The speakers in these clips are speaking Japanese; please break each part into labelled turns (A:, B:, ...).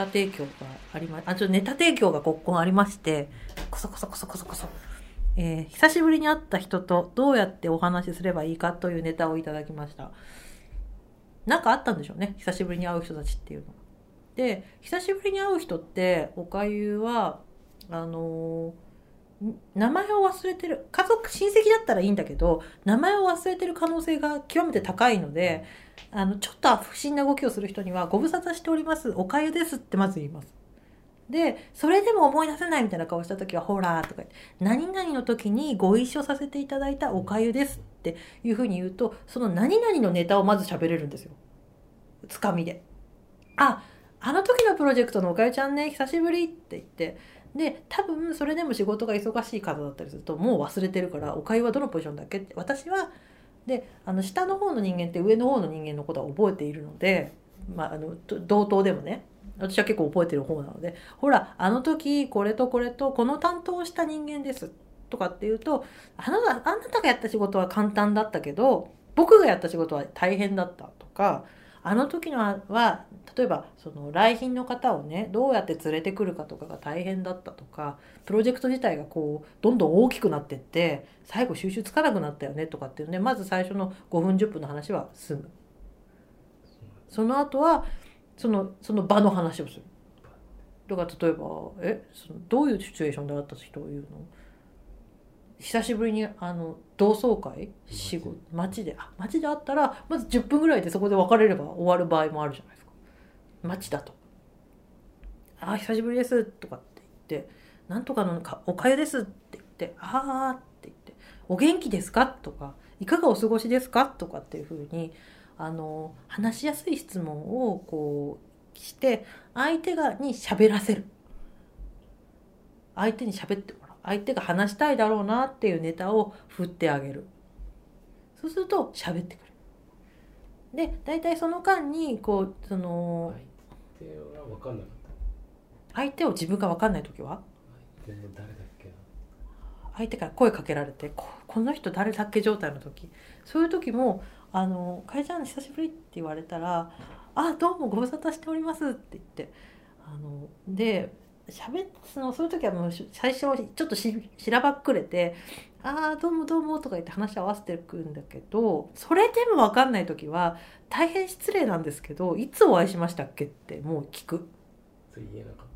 A: タ提供がありまあちょネタ提供がここありましてこそこそこそこそこそ、えー久しぶりに会った人とどうやってお話しすればいいかというネタをいただきました。なんかあったんでしょうね久しぶりに会う人たちっていうのは。で久しぶりに会う人っておかゆはあのー名前を忘れてる家族親戚だったらいいんだけど名前を忘れてる可能性が極めて高いのであのちょっと不審な動きをする人には「ご無沙汰しておりますおかゆです」ってまず言います。でそれでも思い出せないみたいな顔した時は「ほら」とか言って「何々の時にご一緒させていただいたおかゆです」っていうふうに言うとその何々のネタをまず喋れるんですよつかみで。ああの時のプロジェクトのおかゆちゃんね久しぶりって言ってで多分それでも仕事が忙しい方だったりするともう忘れてるからおかゆはどのポジションだっけ？って私はであの下の方の人間って上の方の人間のことは覚えているので、まあ、あの同等でもね私は結構覚えてる方なのでほらあの時これとこれとこの担当した人間ですとかっていうとあなたあなたがやった仕事は簡単だったけど僕がやった仕事は大変だったとかあの時のは例えばその来賓の方をねどうやって連れてくるかとかが大変だったとかプロジェクト自体がこうどんどん大きくなってって最後収集つかなくなったよねとかっていうねまず最初の5分10分の話は済む。その後はそのその場の話をする。だから例えばえそのどういうシチュエーションで会った人を言うの？久しぶりにあの同窓会？仕事？街で？あ街で会ったらまず10分ぐらいでそこで別れれば終わる場合もあるじゃないですか。街だと「あ久しぶりです」とかって言って「なんとかのかおかゆです」って言って「ああ」って言って「お元気ですか?」とか「いかがお過ごしですか?」とかっていうふうにあの話しやすい質問をこうして相手がに喋らせる。相手に喋ってもらう相手が話したいだろうなっていうネタを振ってあげる。そうすると喋ってくる。で大体その間にこうその
B: 相手は分かんなかっ
A: 相手を自分が分かんない時は？
B: た相手の誰だっけな。
A: 相手から声かけられてここの人誰だっけ状態の時。そういう時も「あのかえちゃん久しぶり」って言われたら「あどうもご無沙汰しております」って言ってあので喋っそのそういう時はもうし最初はちょっとししらばっくれて「ああどうもどうも」とか言って話合わせてくるんだけどそれでも分かんない時は大変失礼なんですけど「いつお会いしましたっけ?」ってもう聞く。
B: それ言えなかっ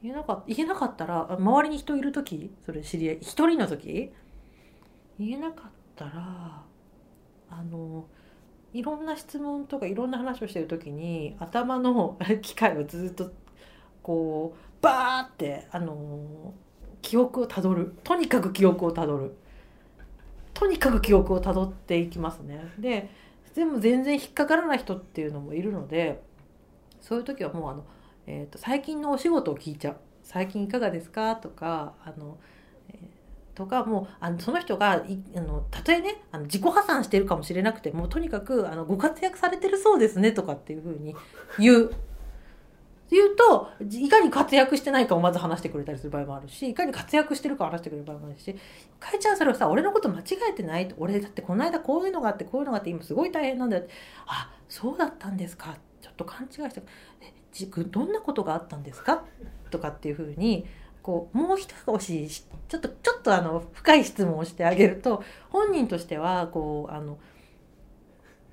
A: 言えなかった言えなかったらあ周りに人いる時？それ知り合い一人の時？言えなかったらあのいろんな質問とかいろんな話をしてる時に頭の 機械をずっとこうバーってあの記憶をたどるとにかく記憶をたどるとにかく記憶をたどっていきますねででも全然引っかからない人っていうのもいるのでそういう時はもうあのえー、と最近のお仕事を聞いちゃう「最近いかがですか?」とかあの、えーとかもうあのその人がいあのたとえねあの自己破産してるかもしれなくてもとにかくあのご活躍されてるそうですねとかっていうふうに言う。言うといかに活躍してないかをまず話してくれたりする場合もあるしいかに活躍してるかを話してくれる場合もあるし「かえちゃんそれはさ俺のこと間違えてない?」俺だってこの間こういうのがあってこういうのがあって今すごい大変なんだよ」あそうだったんですか」ちょっと勘違いして「え自分どんなことがあったんですか?」とかっていうふうにこうもう一押しちょっとちょっとあの深い質問をしてあげると本人としてはこうあの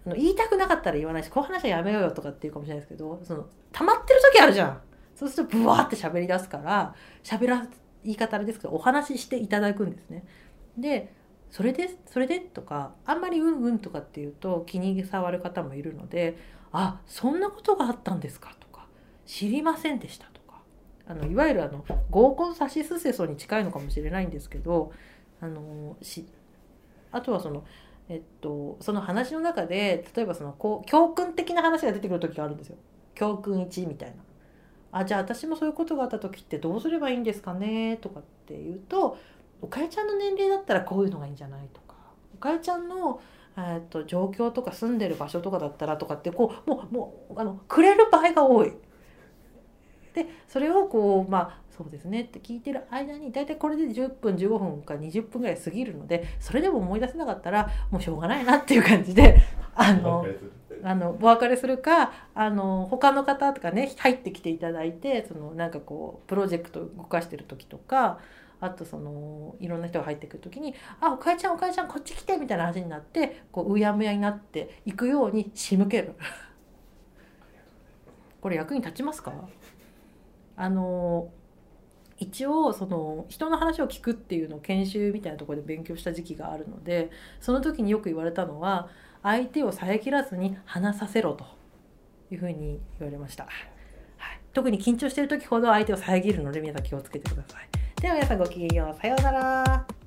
A: あの言いたくなかったら言わないしこういう話はやめようよとかっていうかもしれないですけどその溜まってる時あるじゃんそうするとブワーって喋り出すから喋ら言い方あれですけどお話ししていただくんですね。でそれでそれでとかあんまりうんうんとかっていうと気に障る方もいるのであそんなことがあったんですかとか知りませんでしたとかあのいわゆるあの合コンサシスセソに近いのかもしれないんですけどあのしあとはそのえっと、その話の中で例えばそのこう教訓的な話が出てくる時があるんですよ教訓1みたいな。あじゃあ私もそういうことがあった時ってどうすればいいんですかね？とかっていうとおかえちゃんの年齢だったらこういうのがいいんじゃない？とかおかえちゃんの、えー、と状況とか住んでる場所とかだったらとかってこうもうもうあのくれる場合が多い。でそれをこうまあそうですねって聞いてる間に大体これで10分15分か20分ぐらい過ぎるのでそれでも思い出せなかったらもうしょうがないなっていう感じで あのあのお別れするかあの他の方とかね入ってきていただいてそのなんかこうプロジェクト動かしてる時とかあとそのいろんな人が入ってくる時に「あおかえちゃんおかえちゃんこっち来て」みたいな話になってこううやむやになっていくように仕向ける。これ役に立ちますか？あの一応その人の話を聞くっていうのを研修みたいなところで勉強した時期があるのでその時によく言われたのは相手を遮らずに話させろというふうに言われました、はい、特に緊張してる時ほど相手を遮るので皆さん気をつけてください。では皆さんごきげんよう。さようなら。